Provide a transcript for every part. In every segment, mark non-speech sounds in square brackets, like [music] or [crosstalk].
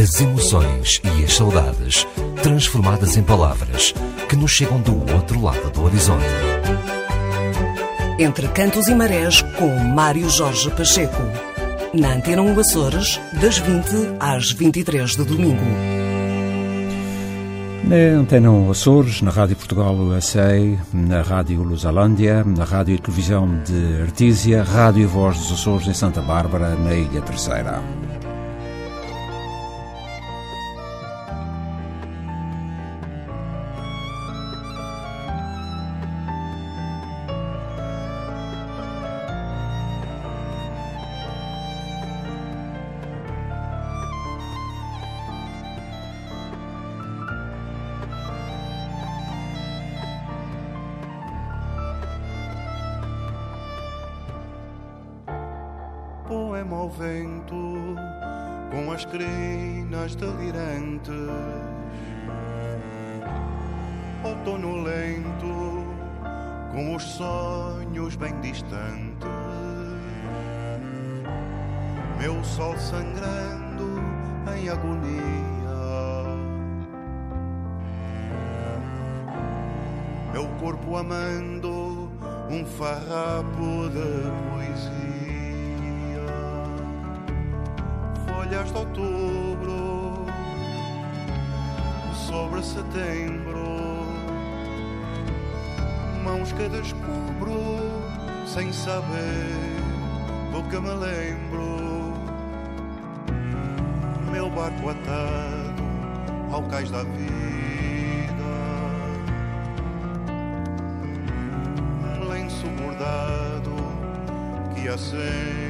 As emoções e as saudades transformadas em palavras que nos chegam do outro lado do horizonte. Entre Cantos e Marés com Mário Jorge Pacheco. Na Antena 1 Açores, das 20 às 23 de domingo. Na Antena 1 Açores, na Rádio Portugal USA, na Rádio Lusalândia, na Rádio e Televisão de Artísia, Rádio e Voz dos Açores em Santa Bárbara, na Ilha Terceira. Sobre setembro, mãos que descubro sem saber do que me lembro. Meu barco atado ao cais da vida, lenço bordado que aceno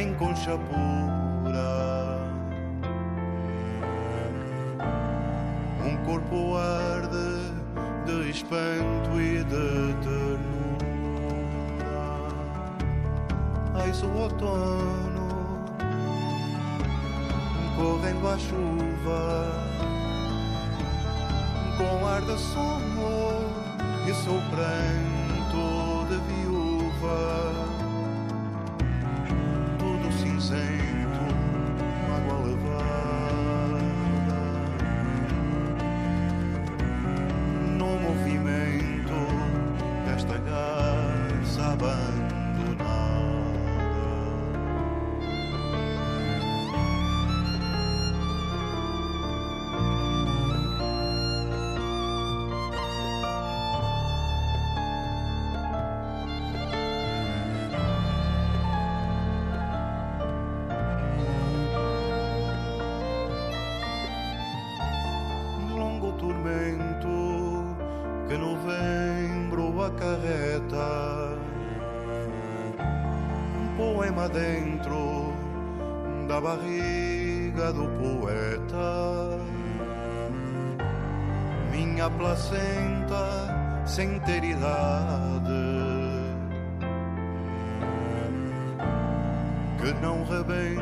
em concha pura. Um corpo arde de espanto e de ternura. Eis o outono correndo a chuva com ar de sono e seu pranto da barriga do poeta. Minha placenta sem ter idade. Que não rebenta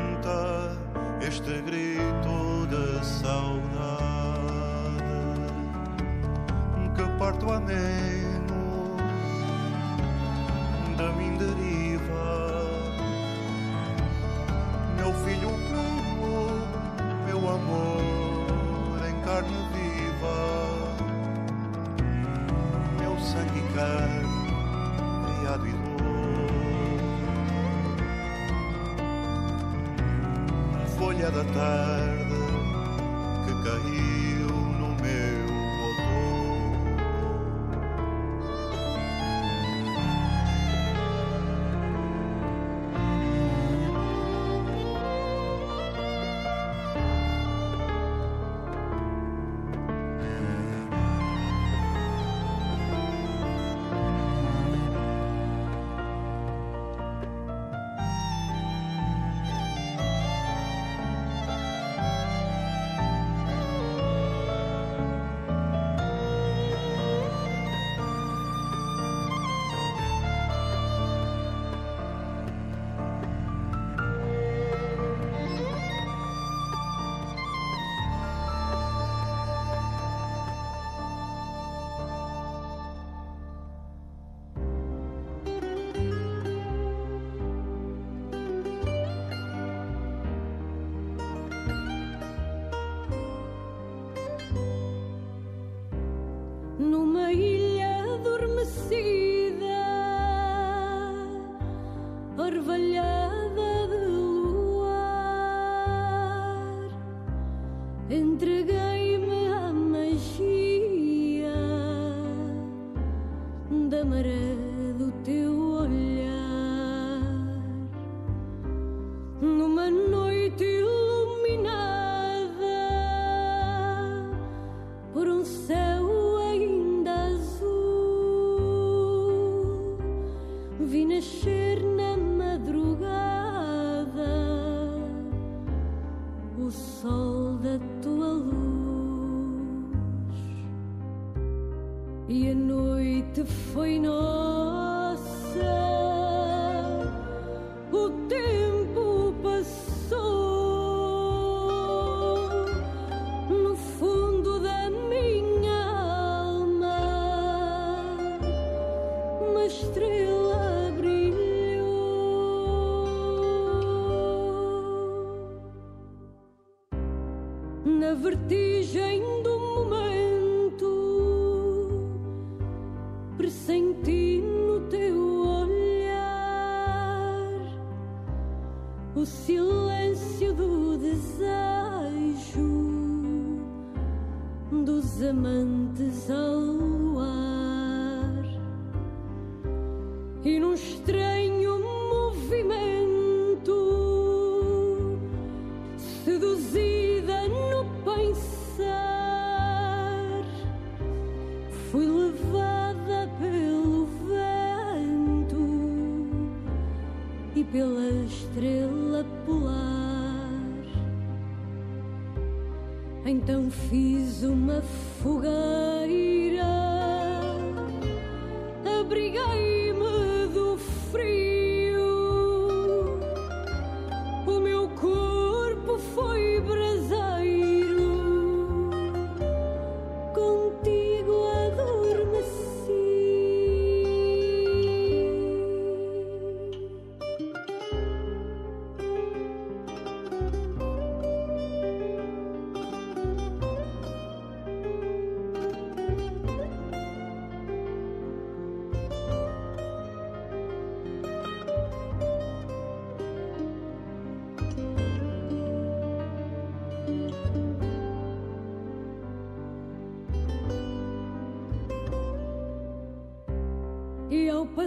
folha da tarde que caiu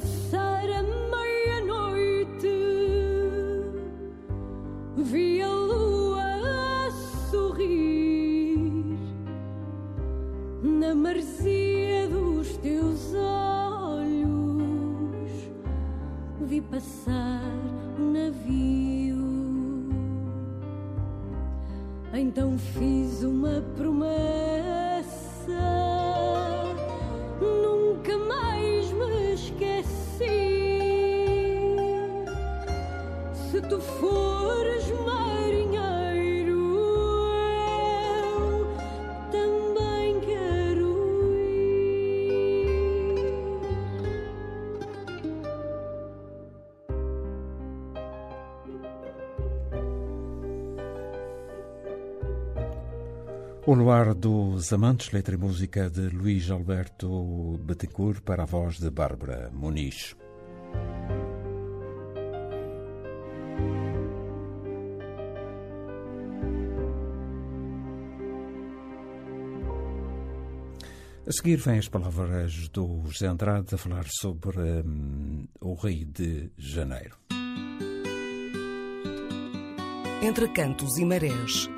the sun. O Luar dos Amantes, letra e música de Luís Alberto Betancourt para a voz de Bárbara Muniz. A seguir vêm as palavras do José Andrade a falar sobre hum, o Rio de Janeiro. Entre cantos e marés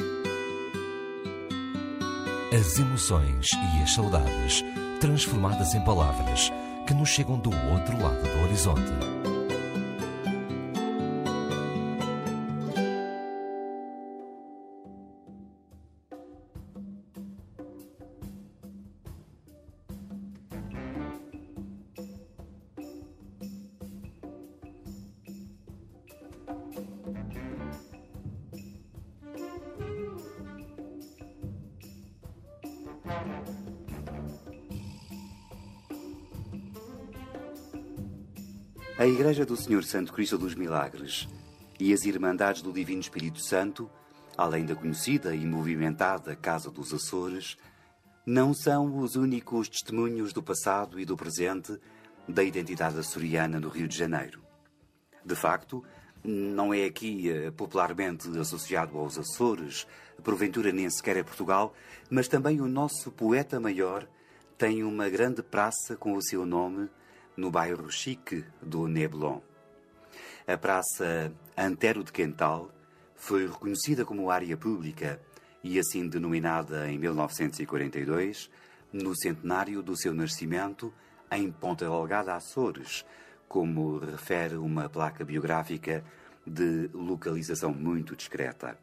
as emoções e as saudades transformadas em palavras que nos chegam do outro lado do horizonte. Igreja do Senhor Santo Cristo dos Milagres e as Irmandades do Divino Espírito Santo, além da conhecida e movimentada Casa dos Açores, não são os únicos testemunhos do passado e do presente da identidade açoriana no Rio de Janeiro. De facto, não é aqui eh, popularmente associado aos Açores, porventura nem sequer a Portugal, mas também o nosso poeta maior tem uma grande praça com o seu nome no bairro chique do Neblon. A Praça Antero de Quental foi reconhecida como área pública e assim denominada em 1942, no centenário do seu nascimento em Ponta Delgada, Açores, como refere uma placa biográfica de localização muito discreta.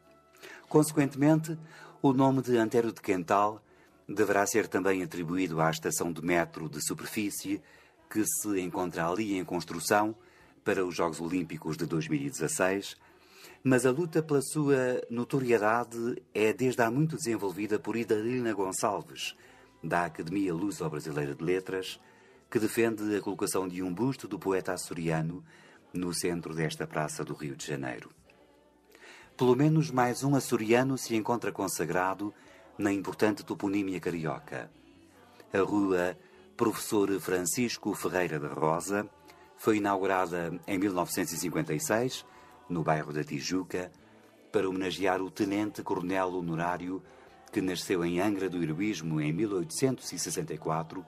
Consequentemente, o nome de Antero de Quental deverá ser também atribuído à estação de metro de superfície que se encontra ali em construção para os Jogos Olímpicos de 2016 mas a luta pela sua notoriedade é desde há muito desenvolvida por Idalina Gonçalves, da Academia Luso-Brasileira de Letras, que defende a colocação de um busto do poeta açoriano no centro desta praça do Rio de Janeiro. Pelo menos mais um açoriano se encontra consagrado na importante toponímia carioca. A rua Professor Francisco Ferreira da Rosa foi inaugurada em 1956 no bairro da Tijuca, para homenagear o tenente-coronel honorário que nasceu em Angra do Heroísmo em 1864,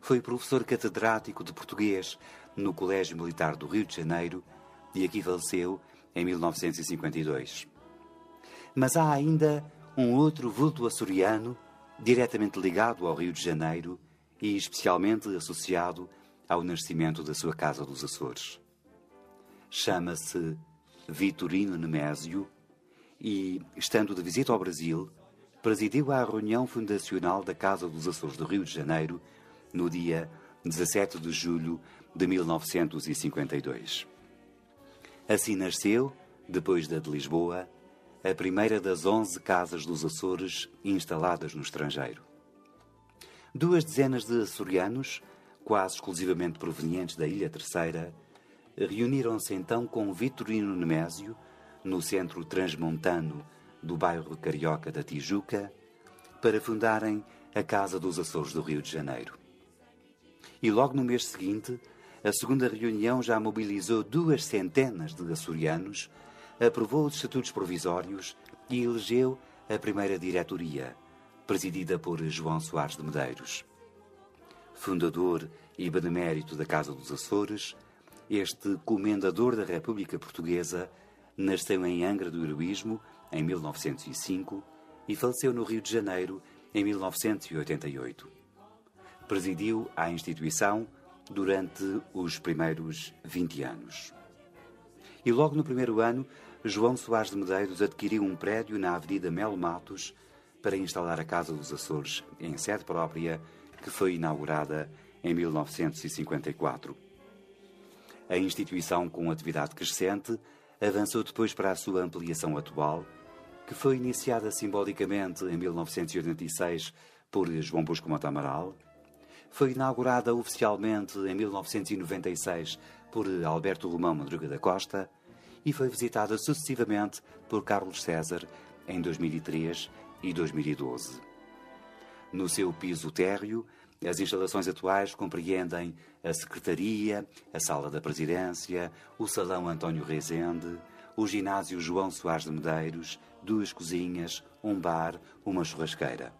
foi professor catedrático de português no Colégio Militar do Rio de Janeiro e aqui faleceu em 1952. Mas há ainda um outro vulto açoriano diretamente ligado ao Rio de Janeiro e especialmente associado ao nascimento da sua Casa dos Açores. Chama-se Vitorino Nemésio, e, estando de visita ao Brasil, presidiu a reunião fundacional da Casa dos Açores do Rio de Janeiro no dia 17 de julho de 1952. Assim nasceu, depois da de Lisboa, a primeira das onze casas dos Açores instaladas no estrangeiro. Duas dezenas de açorianos, quase exclusivamente provenientes da Ilha Terceira, reuniram-se então com Vitorino Nemésio, no centro transmontano do bairro carioca da Tijuca, para fundarem a Casa dos Açores do Rio de Janeiro. E logo no mês seguinte, a segunda reunião já mobilizou duas centenas de açorianos, aprovou os estatutos provisórios e elegeu a primeira diretoria, presidida por João Soares de Medeiros. Fundador e benemérito da Casa dos Açores, este comendador da República Portuguesa nasceu em Angra do Heroísmo em 1905 e faleceu no Rio de Janeiro em 1988. Presidiu a instituição durante os primeiros 20 anos. E logo no primeiro ano, João Soares de Medeiros adquiriu um prédio na Avenida Melo Matos para instalar a Casa dos Açores em sede própria, que foi inaugurada em 1954. A instituição, com atividade crescente, avançou depois para a sua ampliação atual, que foi iniciada simbolicamente em 1986 por João Bosco Mota Amaral, foi inaugurada oficialmente em 1996 por Alberto Romão Madruga da Costa e foi visitada sucessivamente por Carlos César em 2003 e 2012. No seu piso térreo, as instalações atuais compreendem a Secretaria, a Sala da Presidência, o Salão António Rezende, o Ginásio João Soares de Medeiros, duas cozinhas, um bar, uma churrasqueira.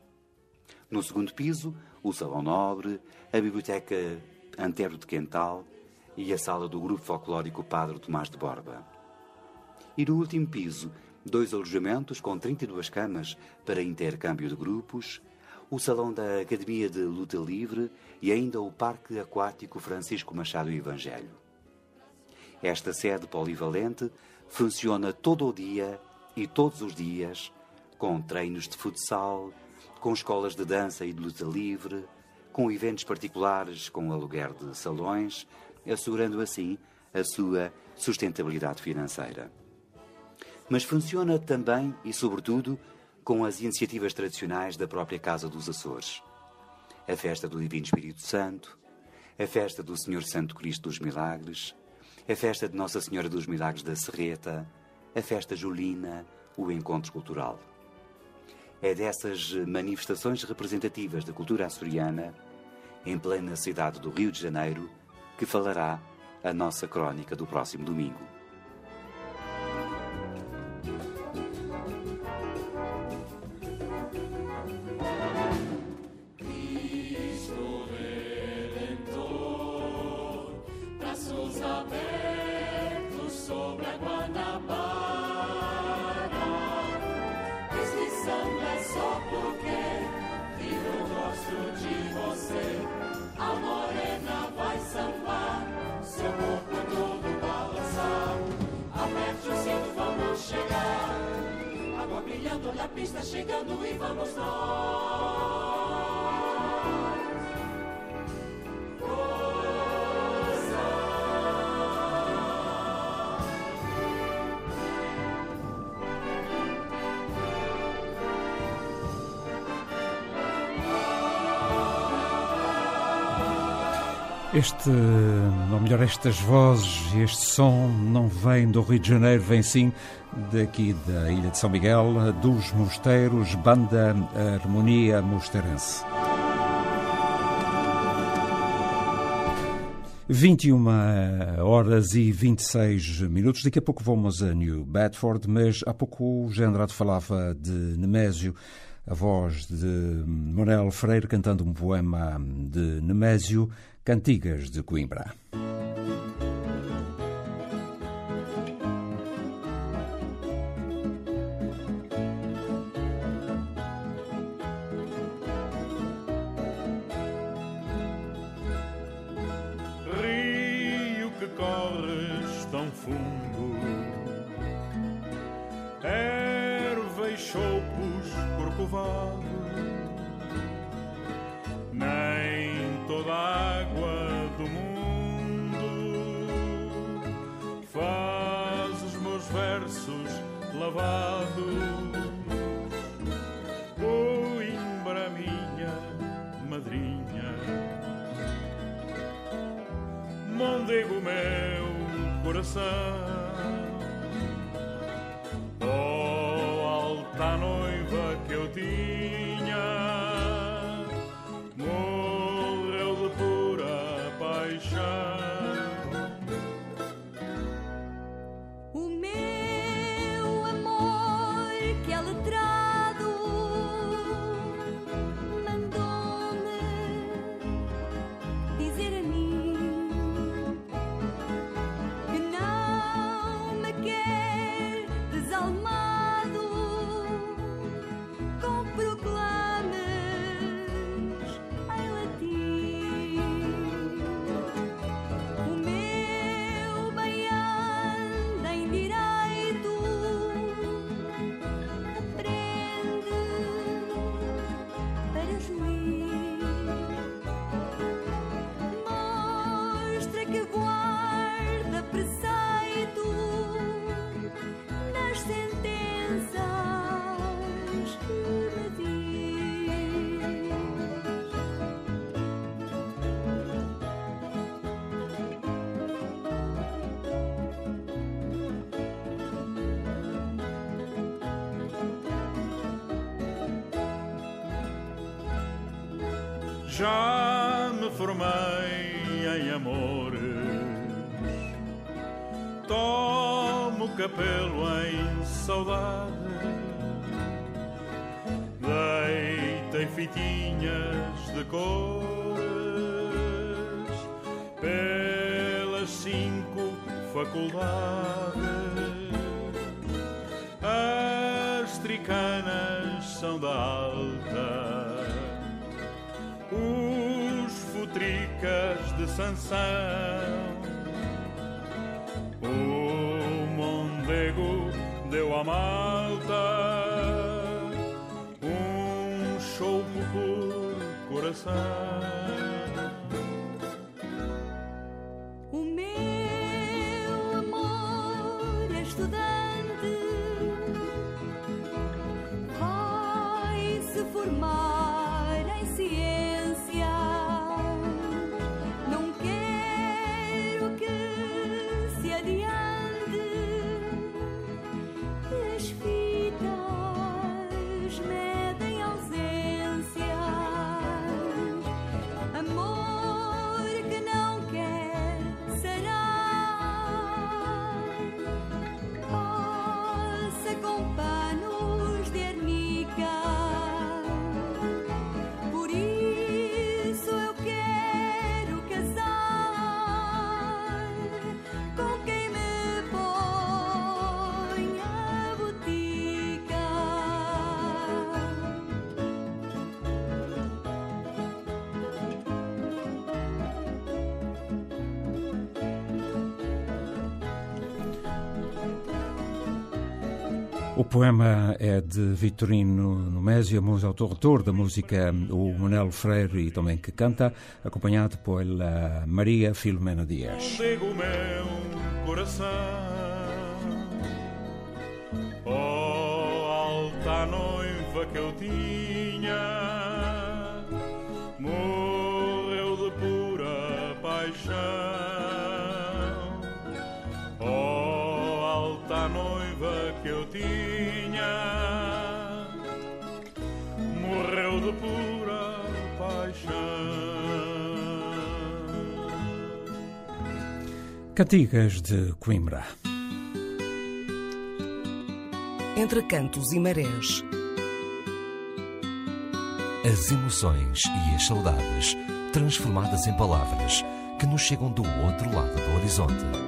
No segundo piso, o Salão Nobre, a Biblioteca Antero de Quental e a Sala do Grupo Folclórico Padre Tomás de Borba. E no último piso, dois alojamentos com 32 camas para intercâmbio de grupos, o Salão da Academia de Luta Livre e ainda o Parque Aquático Francisco Machado Evangelho. Esta sede polivalente funciona todo o dia e todos os dias, com treinos de futsal, com escolas de dança e de luta livre, com eventos particulares com aluguer de salões, assegurando assim a sua sustentabilidade financeira. Mas funciona também e, sobretudo, com as iniciativas tradicionais da própria Casa dos Açores. A festa do Divino Espírito Santo, a festa do Senhor Santo Cristo dos Milagres, a festa de Nossa Senhora dos Milagres da Serreta, a festa julina, o encontro cultural. é dessas manifestações representativas da cultura açoriana, em plena cidade do Rio de Janeiro, que falará a nossa crónica do próximo domingo. Pista chegando e vamos nós. Este, ou melhor, estas vozes, este som não vem do Rio de Janeiro, vem sim daqui da Ilha de São Miguel, dos Mosteiros, Banda Harmonia Mosteirense. 21 horas e 26 minutos. Daqui a pouco vamos a New Bedford, mas há pouco o Gendrado falava de Nemésio, a voz de Manuel Freire cantando um poema de Nemésio Cantigas de Coimbra. Já me formei em amores, tomo capelo em saudade, deitei fitinhas de cores pelas cinco faculdades. As tricanas são da alta os futricas de Sansão. Poema é de Vitorino Numésio, autor da música o Manuel Freire também que canta, acompanhado pela Maria Filomena Dias. De pura paixão. Cantigas de Coimbra. Entre cantos e marés. As emoções e as saudades transformadas em palavras que nos chegam do outro lado do horizonte.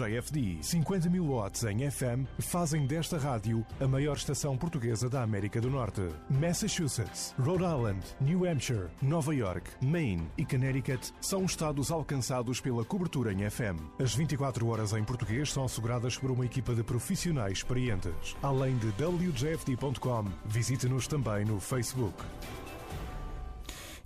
WJFD 50 mil watts em FM fazem desta rádio a maior estação portuguesa da América do Norte. Massachusetts, Rhode Island, New Hampshire, Nova York, Maine e Connecticut são estados alcançados pela cobertura em FM. As 24 horas em português são asseguradas por uma equipa de profissionais experientes. Além de WJFD.com, visite-nos também no Facebook.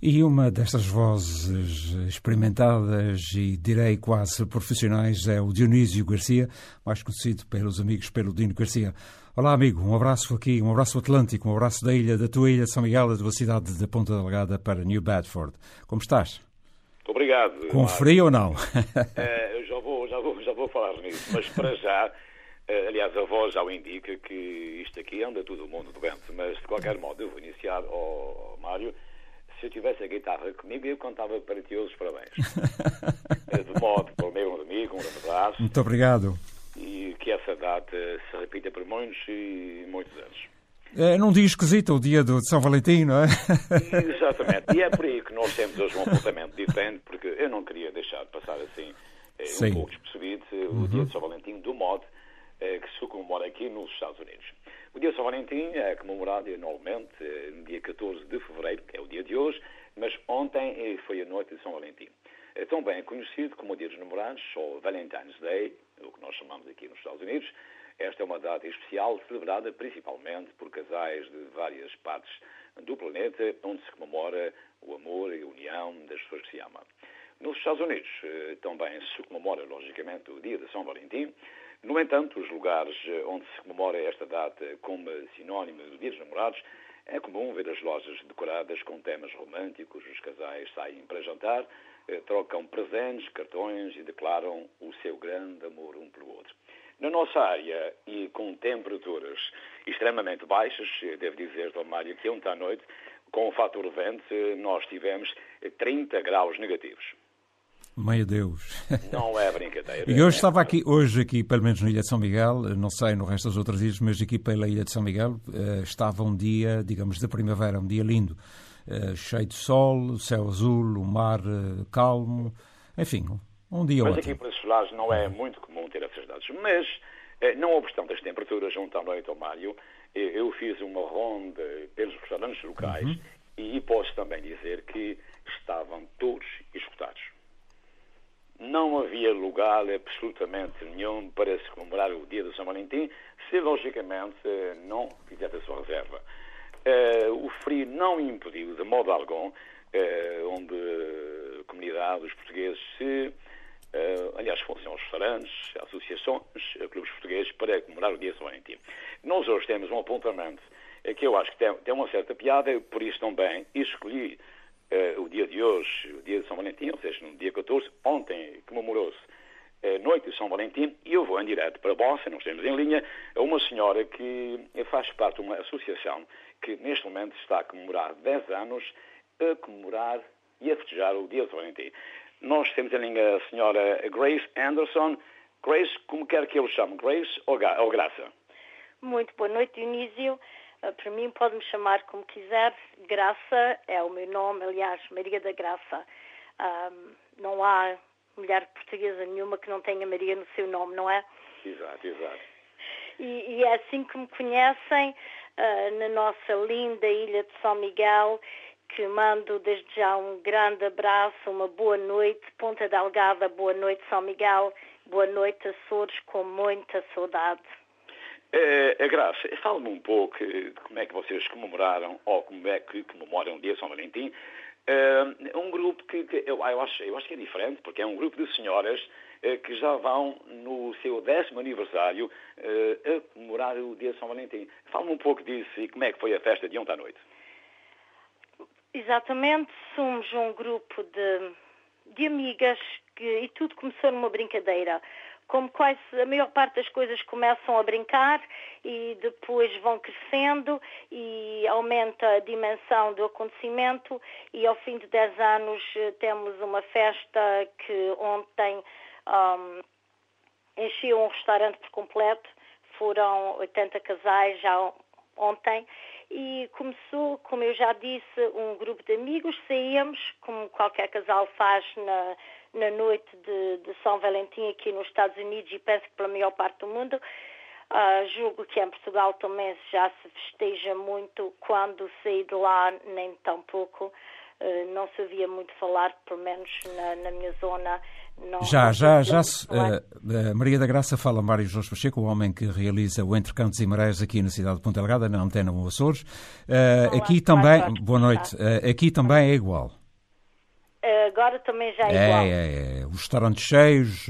E uma destas vozes experimentadas e direi quase profissionais é o Dionísio Garcia, mais conhecido pelos amigos pelo Dino Garcia. Olá, amigo, um abraço aqui, um abraço atlântico, um abraço da ilha, da tua ilha de São Miguel, da tua cidade da Ponta Delgada para New Bedford. Como estás? Muito obrigado. Com frio ou não? [laughs] É, eu já vou, já, vou, já vou falar nisso, mas para já, é, aliás, a voz já o indica que isto aqui anda todo mundo doente, mas de qualquer modo eu vou iniciar, oh, Mário, se eu tivesse a guitarra comigo, eu contava para ti os parabéns. [laughs] de modo, para o meu amigo, um abraço. Muito obrigado. E que essa data se repita por muitos e muitos anos. É, não diz esquisito o dia do, de São Valentim, não é? [laughs] Exatamente. E é por aí que nós temos hoje um apontamento diferente, porque eu não queria deixar de passar assim eh, um pouco despercebido uhum. o dia de São Valentim, do modo eh, que se comemora aqui nos Estados Unidos. O dia de São Valentim é comemorado anualmente no dia 14 de fevereiro, que é o dia de hoje, mas ontem eh, foi a noite de São Valentim. É também conhecido como o Dia dos Namorados, ou Valentine's Day, o que nós chamamos aqui nos Estados Unidos. Esta é uma data especial celebrada principalmente por casais de várias partes do planeta, onde se comemora o amor e a união das pessoas que se amam. Nos Estados Unidos eh, também se comemora, logicamente, o Dia de São Valentim, no entanto, os lugares eh, onde se comemora esta data como sinónimo do Dia dos Namorados é comum ver as lojas decoradas com temas românticos, os casais saem para jantar, eh, trocam presentes, cartões e declaram o seu grande amor um pelo outro. Na nossa área, e com temperaturas extremamente baixas, eh, devo dizer, Dom Mário, que ontem à noite, com o fator vento, nós tivemos 30 graus negativos. Meu Deus. Não é brincadeira. [laughs] E hoje estava aqui, hoje aqui, pelo menos na Ilha de São Miguel, não sei no resto das outras ilhas, mas aqui pela Ilha de São Miguel, eh, estava um dia, digamos, de primavera, um dia lindo, eh, cheio de sol, céu azul, o mar eh, calmo, enfim, um dia Mas ótimo. aqui para esses lados não é muito comum ter essas dados. Mas, não obstante as temperaturas, junto à noite ao Mário, eu fiz uma ronda pelos restaurantes locais uhum. e posso também dizer que estavam todos escutados não havia lugar absolutamente nenhum para se comemorar o dia de São Valentim, se logicamente não fizesse a sua reserva. Uh, o frio não impediu, de modo algum, uh, onde a comunidade, os portugueses, se, uh, aliás, fossem aos restaurantes, associações, clubes portugueses, para comemorar o dia de São Valentim. Nós hoje temos um apontamento que eu acho que tem uma certa piada, por isso também escolhi uh, o dia de hoje, o dia de São Valentim, ou seja, no dia 14, ontem comemorou-se a uh, noite de São Valentim e eu vou em direto para Bossa, nós temos em linha, a uma senhora que faz parte de uma associação que neste momento está a comemorar 10 anos, a comemorar e a festejar o dia de São Valentim. Nós temos em linha a senhora Grace Anderson. Grace, como quer que eu chame, Grace ou Graça? Muito boa noite, Dionísio. Ah, para mim pode-me chamar como quiser. Graça é o meu nome, aliás, Maria da Graça. Um, não há mulher portuguesa nenhuma que não tenha Maria no seu nome, não é? Exato, exato. E, e é assim que me conhecem uh, na nossa linda ilha de São Miguel, que mando desde já um grande abraço, uma boa noite, Ponta Delgada, boa noite São Miguel, boa noite Açores, com muita saudade. É, a Graça, fala-me um pouco como é que vocês comemoraram, ou como é que comemoram o dia de São Valentim. É um grupo que, que eu, eu, acho, eu acho que é diferente, porque é um grupo de senhoras é, que já vão no seu décimo aniversário é, a comemorar o dia de São Valentim. Fala-me um pouco disso e como é que foi a festa de ontem à noite. Exatamente, somos um grupo de, de amigas que, e tudo começou numa brincadeira. Como quase a maior parte das coisas começam a brincar e depois vão crescendo e aumenta a dimensão do acontecimento. E ao fim de 10 anos eh, temos uma festa que ontem um, encheu um restaurante por completo, foram 80 casais já ontem. E começou, como eu já disse, um grupo de amigos, saíamos, como qualquer casal faz na, na noite de, de São Valentim aqui nos Estados Unidos e penso que pela maior parte do mundo. Uh, julgo que em Portugal também já se festeja muito quando saí de lá, nem tão pouco. Uh, não se ouvia muito falar, pelo menos na, na minha zona, não, já, já, já. Uh, Maria da Graça fala Mário Jorge Pacheco, o homem que realiza o Entre Cantos e Marés aqui na cidade de Ponta Delgada, na Antena Açores. Uh, aqui também, boa noite, aqui também é igual. Agora também já é, é igual. É, é, os restaurantes cheios,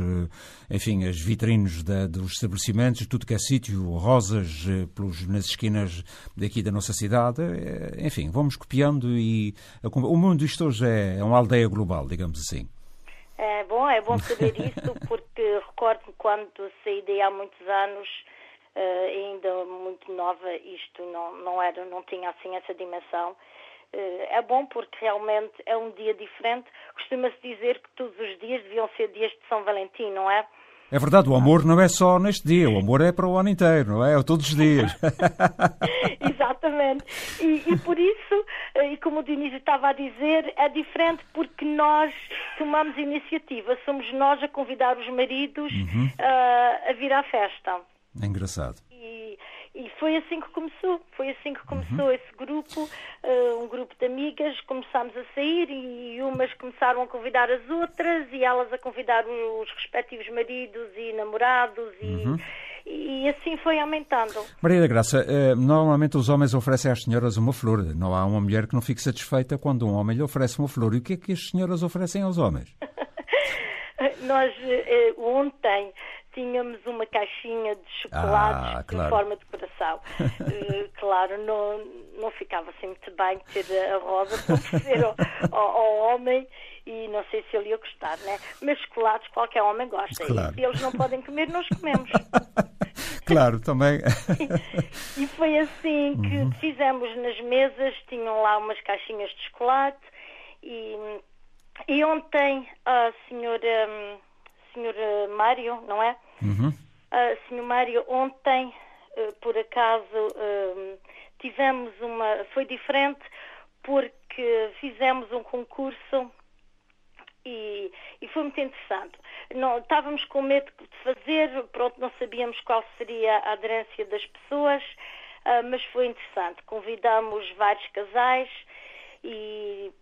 enfim, as vitrines da, dos estabelecimentos, tudo que é sítio, rosas pelos, nas esquinas daqui da nossa cidade. enfim, vamos copiando e o mundo isto hoje é, é uma aldeia global, digamos assim. É bom, é bom saber [laughs] isso, porque recordo-me quando saí daí há muitos anos, ainda muito nova, isto não, não, era, não tinha assim essa dimensão. Uh, é bom porque realmente é um dia diferente. Costuma-se dizer que todos os dias deviam ser dias de São Valentim, não é? É verdade, o amor não é só neste dia, o amor é para o ano inteiro, não é? É todos os dias. [laughs] Exatamente. E, e, por isso, eh, e como o Dionísio estava a dizer, é diferente porque nós tomamos iniciativa, somos nós a convidar os maridos uhum. uh, a vir à festa. É engraçado. E, e foi assim que começou, foi assim que começou uhum. esse grupo, uh, um grupo de amigas, começámos a sair e umas começaram a convidar as outras e elas a convidar os respectivos maridos e namorados e, uhum. e assim foi aumentando. Maria da Graça, uh, normalmente os homens oferecem às senhoras uma flor, não há uma mulher que não fique satisfeita quando um homem lhe oferece uma flor. E o que é que as senhoras oferecem aos homens? [laughs] Nós uh, ontem tínhamos uma caixinha de chocolates ah, claro. em forma de coração. uh, [laughs] claro, não, não ficava assim muito bem ter a rosa para oferecer ao, ao, ao, homem e não sei se ele ia gostar, né? Mas chocolates qualquer homem gosta. Claro. E se eles não podem comer, nós comemos. [laughs] claro, também. e foi assim que uhum. fizemos nas mesas, tinham lá umas caixinhas de chocolate e, e ontem a senhora, senhora Mário, não é? Uhum. Uh, Senhor Mário, ontem, uh, por acaso, uh, tivemos uma. Foi diferente porque fizemos um concurso e, e, foi muito interessante. Não, estávamos com medo de fazer, pronto, não sabíamos qual seria a aderência das pessoas, uh, mas foi interessante. Convidamos vários casais e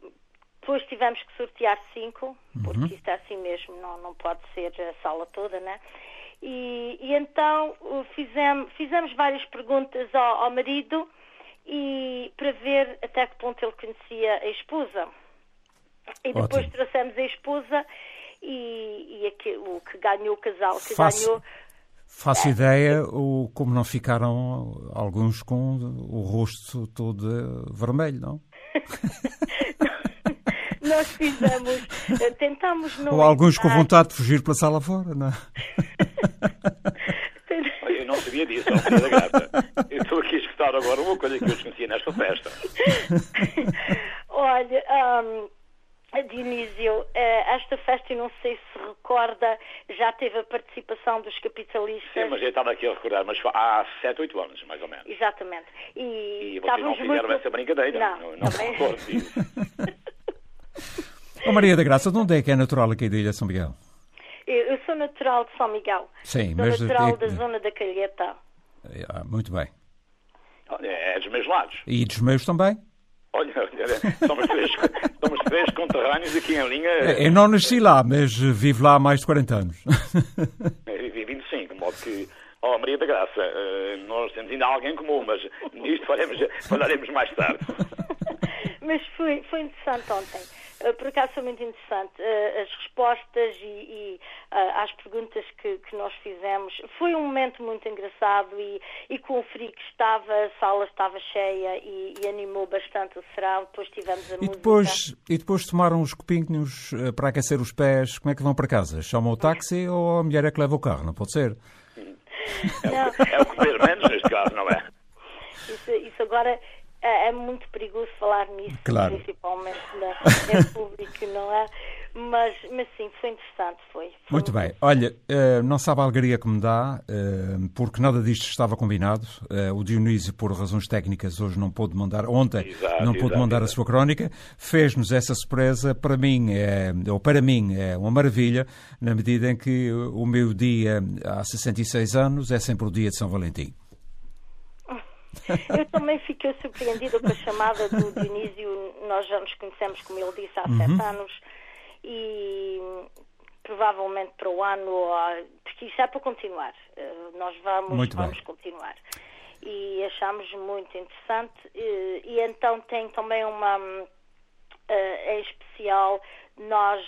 depois tivemos que sortear cinco, porque uhum. isto é assim mesmo, não, não pode ser a sala toda, né? E, e então fizemos, fizemos várias perguntas ao, ao, marido e para ver até que ponto ele conhecia a esposa. E depois Ótimo. trouxemos a esposa e, e aqui, o que ganhou o casal que Faço, ganhou. Faço é, ideia o, como não ficaram alguns com o rosto todo vermelho, não? [laughs] Nós fizemos, eh, tentámos não. Ou alguns com vontade de fugir pela sala fora, não é? [laughs] Eu não sabia disso, não sabia da. Eu estou aqui a escutar agora uma coisa que eu desconhecia nesta festa. [laughs] Olha, um, Dionísio, eh, esta festa, eu não sei se recorda, já teve a participação dos capitalistas. Sim, mas eu estava aqui a recordar, mas há 7, 8 anos, mais ou menos. Exatamente. E, e vocês não fizeram muito... essa brincadeira. Não, não, não me recordo disso. [laughs] [laughs] Oh, Maria da Graça, de onde é que é natural aqui da Ilha São Miguel? Eu, sou natural de São Miguel. Sim, sou mas... natural é... da zona da Calheta. Ah, muito bem. É dos meus lados. E dos meus também? Olha, somos três, [laughs] somos três conterrâneos aqui em linha. Eu não nasci lá, mas vivo lá há mais de 40 anos. [laughs] Vivi 25, de modo que Oh, Maria da Graça, nós temos ainda alguém comum, mas nisto falaremos, falaremos mais tarde. Mas foi, foi interessante ontem. Uh, por acaso foi muito interessante. Uh, as respostas e, e às perguntas que, que, nós fizemos. Foi um momento muito engraçado e, e com o frio que estava, a sala estava cheia e, e animou bastante o serão. Depois tivemos a e música. Depois, e depois tomaram os copinhos para aquecer os pés. Como é que vão para casa? Chamam o táxi ou a mulher é que leva o carro? Não pode ser? É, é o que menos neste caso, não é? Isso, isso agora é, é, muito perigoso falar nisso, claro. principalmente na, [laughs] em público, não é? Mas, mas sim, foi interessante, foi. foi muito, muito bem. Olha, uh, não sabe a alegria que me dá, uh, porque nada disto estava combinado. Uh, o Dionísio, por razões técnicas, hoje não pôde mandar, ontem exato, não pôde exato, mandar exato. a sua crónica. Fez-nos essa surpresa. Para mim, é, ou para mim, é uma maravilha, na medida em que o meu dia, há 66 anos, é sempre o dia de São Valentim. [laughs] Eu também fiquei surpreendida com a chamada do Dionísio. Nós já nos conhecemos, como ele disse, há Uhum. sete anos e provavelmente para o ano, porque isso é para continuar. Nós vamos, muito vamos bem. continuar. E achamos muito interessante. E, e então tem também uma. Em especial, nós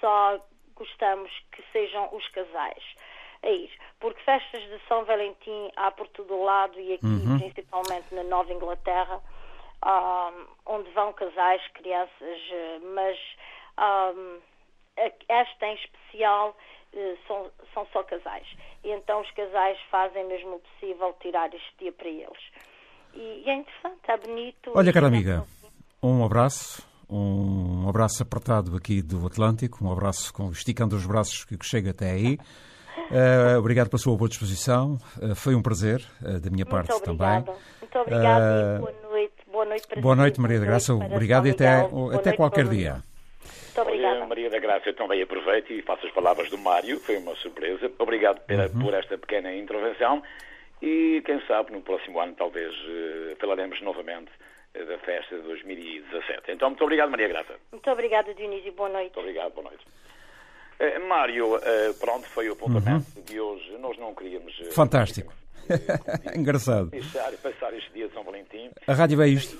só gostamos que sejam os casais a ir. Porque festas de São Valentim há por todo o lado e aqui, Uhum. principalmente na Nova Inglaterra, um, onde vão casais, crianças, mas um, esta em especial uh, são, são só casais. E então os casais fazem mesmo o possível tirar este dia para eles. E, e é interessante, é bonito. Olha, cara amiga, um abraço. Um abraço apertado aqui do Atlântico, um abraço com, esticando os braços que chega até aí. [laughs] Uh, obrigado pela sua boa disposição. Uh, foi um prazer uh, da minha parte Muito também. Muito obrigada e boa noite. Boa noite para Boa noite, Maria da Graça. Obrigado e até. Boa qualquer dia. Muito obrigada. Olha, Maria da Graça, eu também aproveito e faço as palavras do Mário, foi uma surpresa. Obrigado pela, Uhum. por esta pequena intervenção e quem sabe no próximo ano talvez uh, falaremos novamente uh, da festa de 2017. Então, muito obrigado, Maria Graça. Muito obrigada, Dionísio. Boa noite. Muito obrigado, boa noite. Uh, Mário, uh, pronto, foi o apontamento uhum. de hoje. Nós não queríamos. Uh, Fantástico. [laughs] Engraçado. Deixar, passar este dia de São Valentim. A rádio é isto.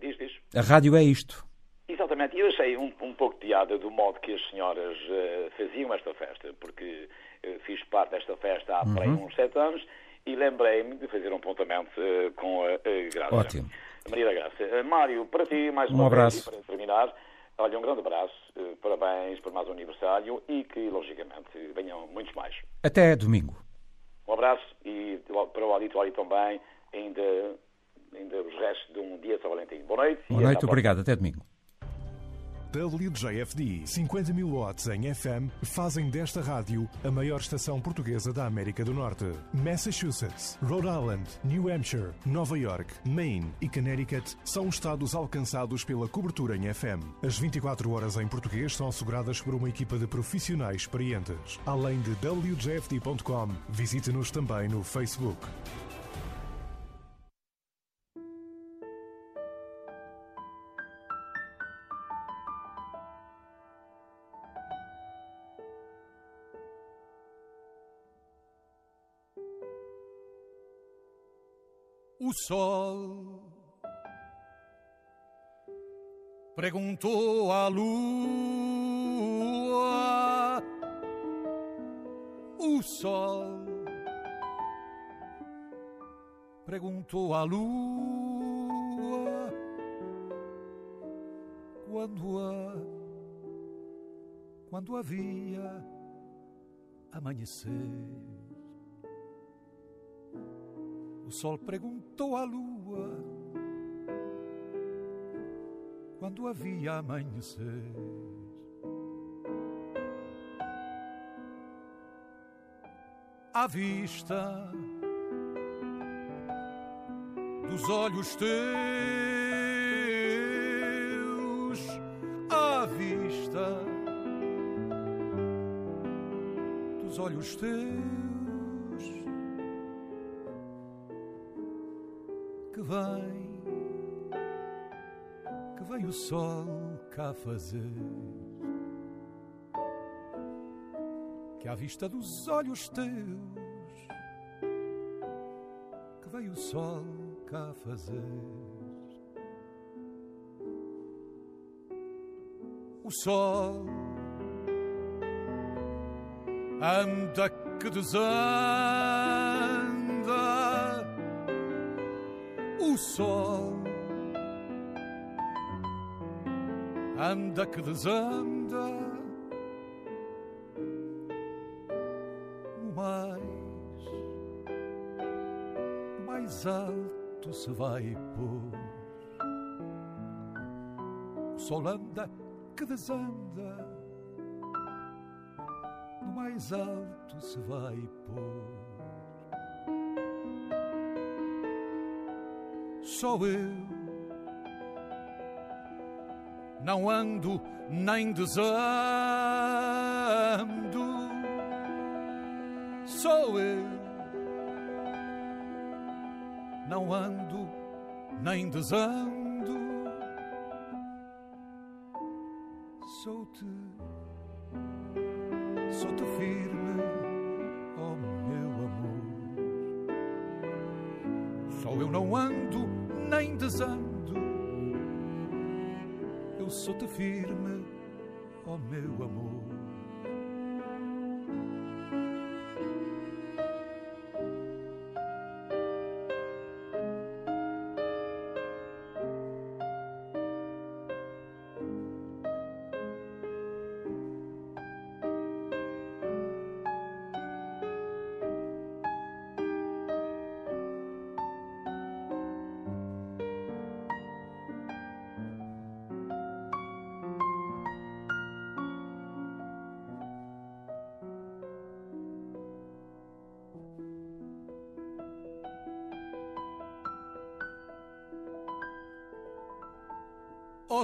Diz, diz. A rádio é isto. Exatamente. Eu achei um, um pouco piada do modo que as senhoras uh, faziam esta festa, porque uh, fiz parte desta festa há uhum. uns sete anos e lembrei-me de fazer um apontamento uh, com a, a Graça. Ótimo. Maria da Graça. Mário, para ti, mais uma um vez, abraço. para terminar, olha, um grande abraço, parabéns por mais um aniversário e que, logicamente, venham muitos mais. Até domingo. Um abraço e para o auditório também, ainda, ainda os restos de um dia de São Valentim. Boa noite. Boa noite, obrigado. Até domingo. WJFD 50 mil watts em FM fazem desta rádio a maior estação portuguesa da América do Norte. Massachusetts, Rhode Island, New Hampshire, Nova York, Maine e Connecticut são estados alcançados pela cobertura em FM. As 24 horas em português são asseguradas por uma equipa de profissionais experientes. Além de WJFD.com, visite-nos também no Facebook. O sol perguntou à lua. O sol perguntou à lua quando a quando havia amanhecer. O sol perguntou à lua quando havia amanhecer. À vista dos olhos teus, à vista dos olhos teus. Vem que veio o sol cá fazer. Que à vista dos olhos teus, que veio o sol cá fazer. O sol anda que desanda, o sol anda que desanda no mais, no mais alto se vai pôr. O sol anda que desanda no mais alto se vai pôr. Sou eu não ando nem desando. Sou eu, não ando nem desando. Sou-te, sou-te firme, oh meu amor. Só eu não ando nem desando eu sou-te firme, ó oh meu amor.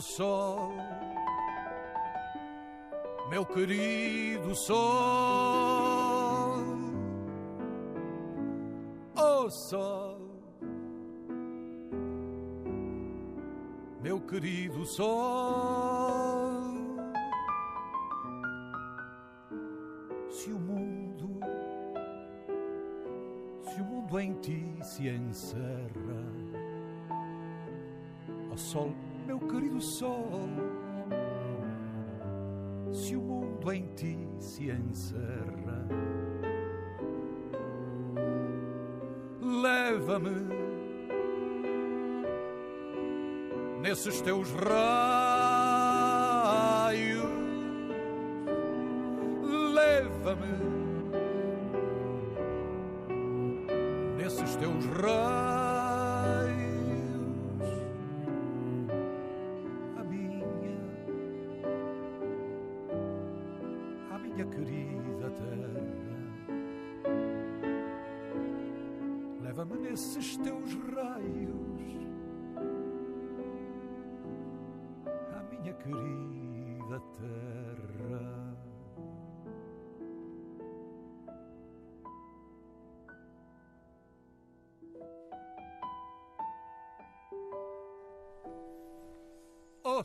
Oh sol, meu querido sol, oh sol, meu querido sol. Se o mundo, se o mundo em ti se encerra, ó sol meu querido sol, se o mundo em ti se encerra, leva-me nesses teus raios, leva-me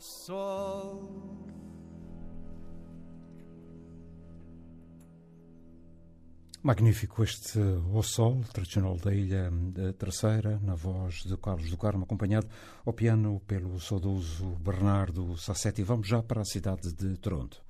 Sol. Magnífico este O Sol, tradicional da Ilha Terceira, na voz de Carlos do Carmo, acompanhado ao piano pelo saudoso Bernardo Sassetti. Vamos já para a cidade de. Toronto,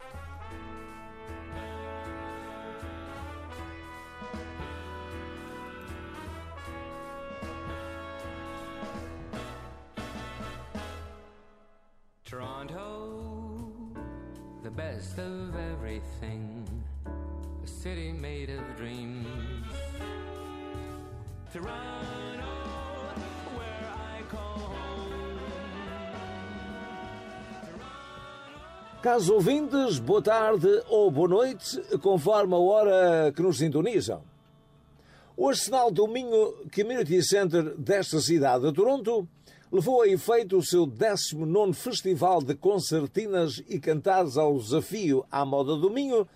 Caros ouvintes, boa tarde ou boa noite, conforme a hora que nos sintonizam. O Arsenal do Minho Community Center desta cidade de Toronto levou a efeito o seu 19 Festival de Concertinas e Cantares ao Desafio à Moda do Minho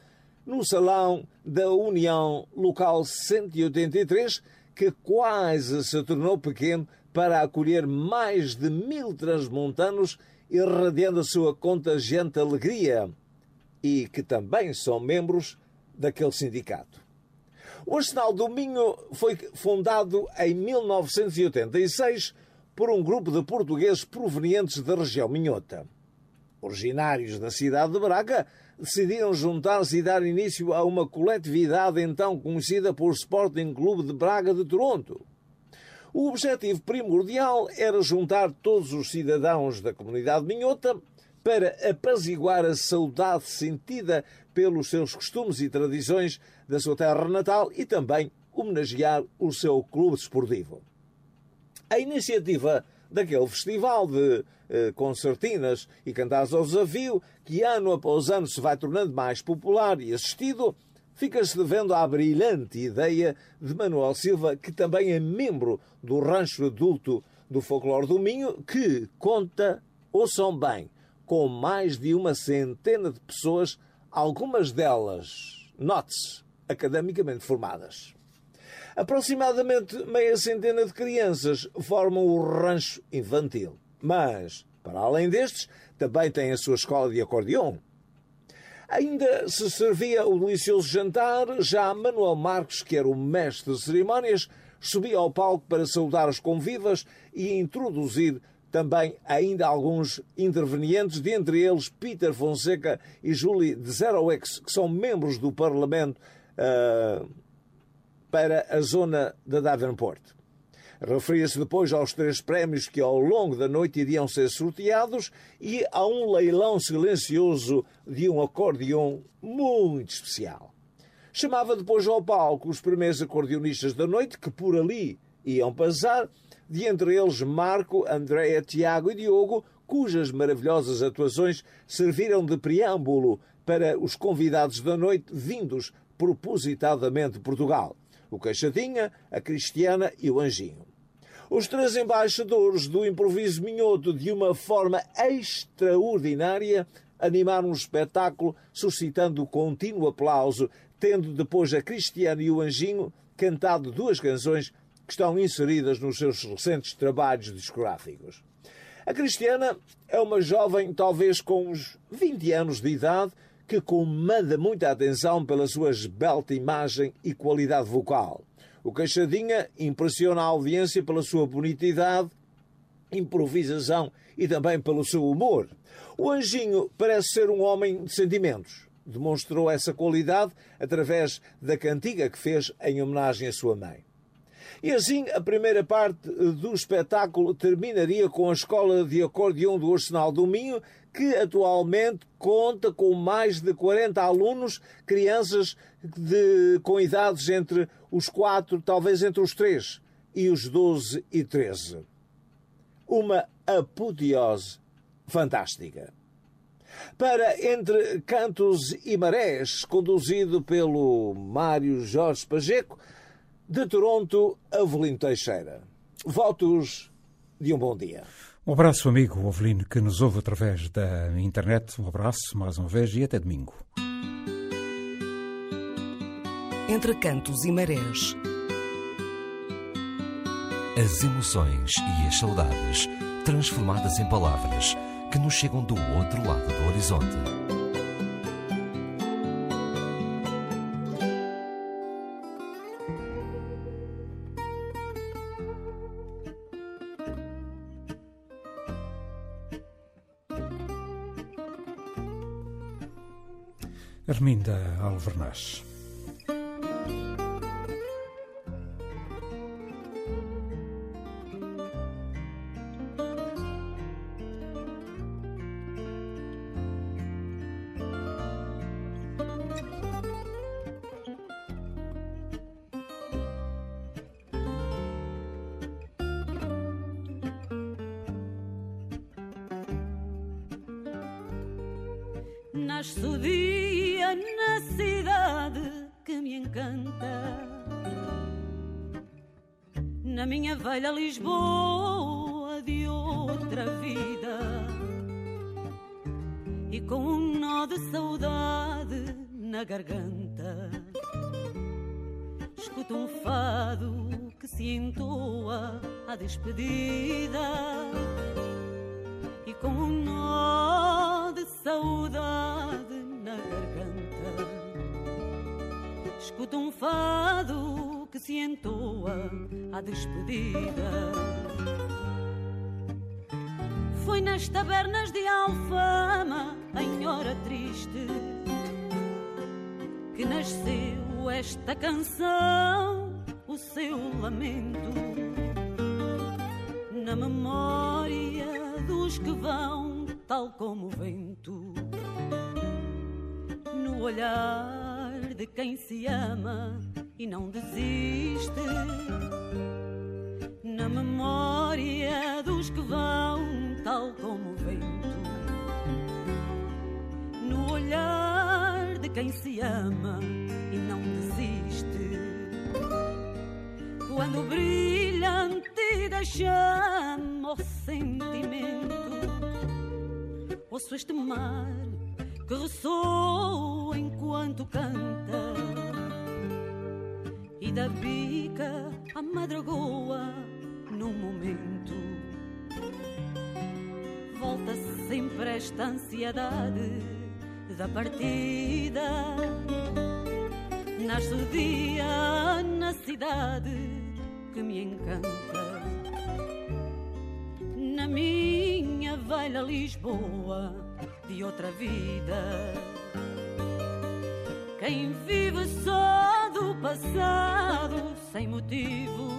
no Salão da União Local 183, que quase se tornou pequeno para acolher mais de mil transmontanos irradiando a sua contagiante alegria e que também são membros daquele sindicato. O Arsenal do Minho foi fundado em 1986 por um grupo de portugueses provenientes da região minhota. Originários da cidade de Braga, decidiram juntar-se e dar início a uma coletividade então conhecida por Sporting Clube de Braga de Toronto. O objetivo primordial era juntar todos os cidadãos da comunidade minhota para apaziguar a saudade sentida pelos seus costumes e tradições da sua terra natal e também homenagear o seu clube desportivo. A iniciativa daquele festival de eh, concertinas e cantares ao desafio, que ano após ano se vai tornando mais popular e assistido, fica-se devendo à brilhante ideia de Manuel Silva, que também é membro do rancho adulto do Folclore do Minho, que conta, ouçam bem, com mais de uma centena de pessoas, algumas delas, note-se, academicamente formadas. Aproximadamente meia centena de crianças formam o rancho infantil. Mas, para além destes, também tem a sua escola de acordeão. Ainda se servia o delicioso jantar, já Manuel Marques, que era o mestre de cerimónias, subia ao palco para saudar os convivas e introduzir também ainda alguns intervenientes, dentre eles Peter Fonseca e Julie de Zero X, que são membros do Parlamento uh, para a zona de Davenport. Referia-se depois aos três prémios que ao longo da noite iriam ser sorteados e a um leilão silencioso de um acordeão muito especial. Chamava depois ao palco os primeiros acordeonistas da noite que por ali iam passar, de entre eles Marco, Andréa, Tiago e Diogo, cujas maravilhosas atuações serviram de preâmbulo para os convidados da noite vindos propositadamente de Portugal o Queixadinha, a Cristiana e o Anjinho. Os três embaixadores do improviso minhoto, de uma forma extraordinária, animaram o espetáculo, suscitando contínuo aplauso, tendo depois a Cristiana e o Anjinho cantado duas canções que estão inseridas nos seus recentes trabalhos discográficos. A Cristiana é uma jovem, talvez com uns 20 anos de idade, que comanda muita atenção pela sua esbelta imagem e qualidade vocal. O Queixadinha impressiona a audiência pela sua bonitidade, improvisação e também pelo seu humor. O Anjinho parece ser um homem de sentimentos. Demonstrou essa qualidade através da cantiga que fez em homenagem à sua mãe. E assim, a primeira parte do espetáculo terminaria com a Escola de Acordeão do Arsenal do Minho, que atualmente conta com mais de 40 alunos, crianças de, com idades entre os 4, talvez entre os 3 e os 12 e 13. Uma apoteose fantástica. Para Entre Cantos e Marés, conduzido pelo Mário Jorge Pacheco, de Toronto, Avelino Teixeira. Votos de um bom dia. Um abraço, amigo Ovelino, que nos ouve através da internet. Um abraço mais uma vez e até domingo. Entre cantos e marés. As emoções e as saudades transformadas em palavras que nos chegam do outro lado do horizonte. Arminda Alvernaz. Nasce o dia na cidade que me encanta. Na minha velha Lisboa de outra vida. E com um nó de saudade na garganta. Escuto um fado que se entoa à despedida. E com um nó de saudade. Escuto um fado que se entoa à despedida. Foi nas tabernas de Alfama, em hora triste, que nasceu esta canção, o seu lamento. Na memória dos que vão, tal como o vento, no olhar de quem se ama e não desiste. Na memória dos que vão, tal como o vento, no olhar de quem se ama e não desiste. Quando brilha antiga chama o sentimento, ouço este mar que ressoa enquanto canta e da bica a madragoa num momento. Volta sempre esta ansiedade da partida. Nasce o dia na cidade que me encanta. Na minha velha Lisboa de outra vida. Quem vive só do passado sem motivo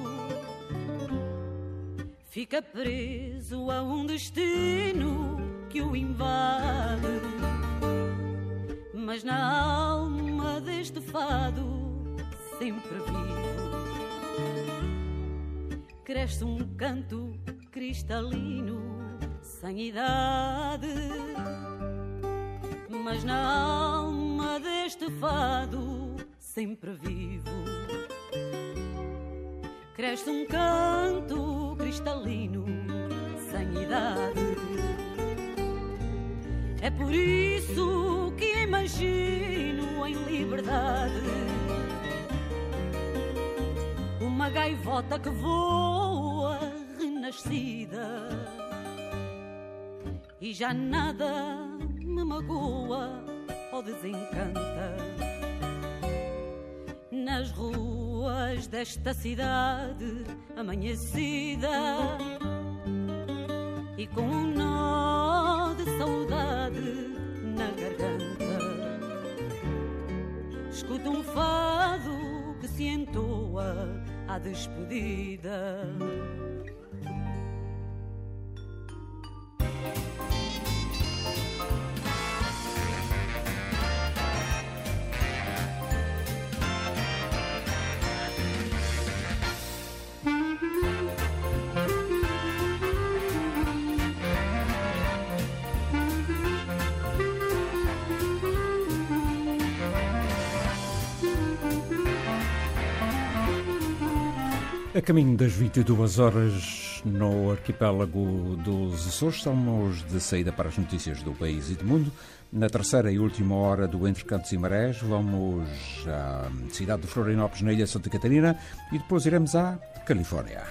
fica preso a um destino que o invade. Mas na alma deste fado sempre vivo cresce um canto cristalino sem idade mas na alma deste fado sempre vivo. Cresce um canto cristalino sem idade. É por isso que imagino em liberdade uma gaivota que voa renascida e já nada me magoa ou desencanta. Nas ruas desta cidade amanhecida e com um nó de saudade na garganta, escuto um fado que se entoa à despedida. Caminho das 22 horas no arquipélago dos Açores, estamos de saída para as notícias do país e do mundo. Na terceira e última hora do Entre Cantos e Marés, vamos à cidade de Florianópolis, na ilha Santa Catarina, e depois iremos à Califórnia.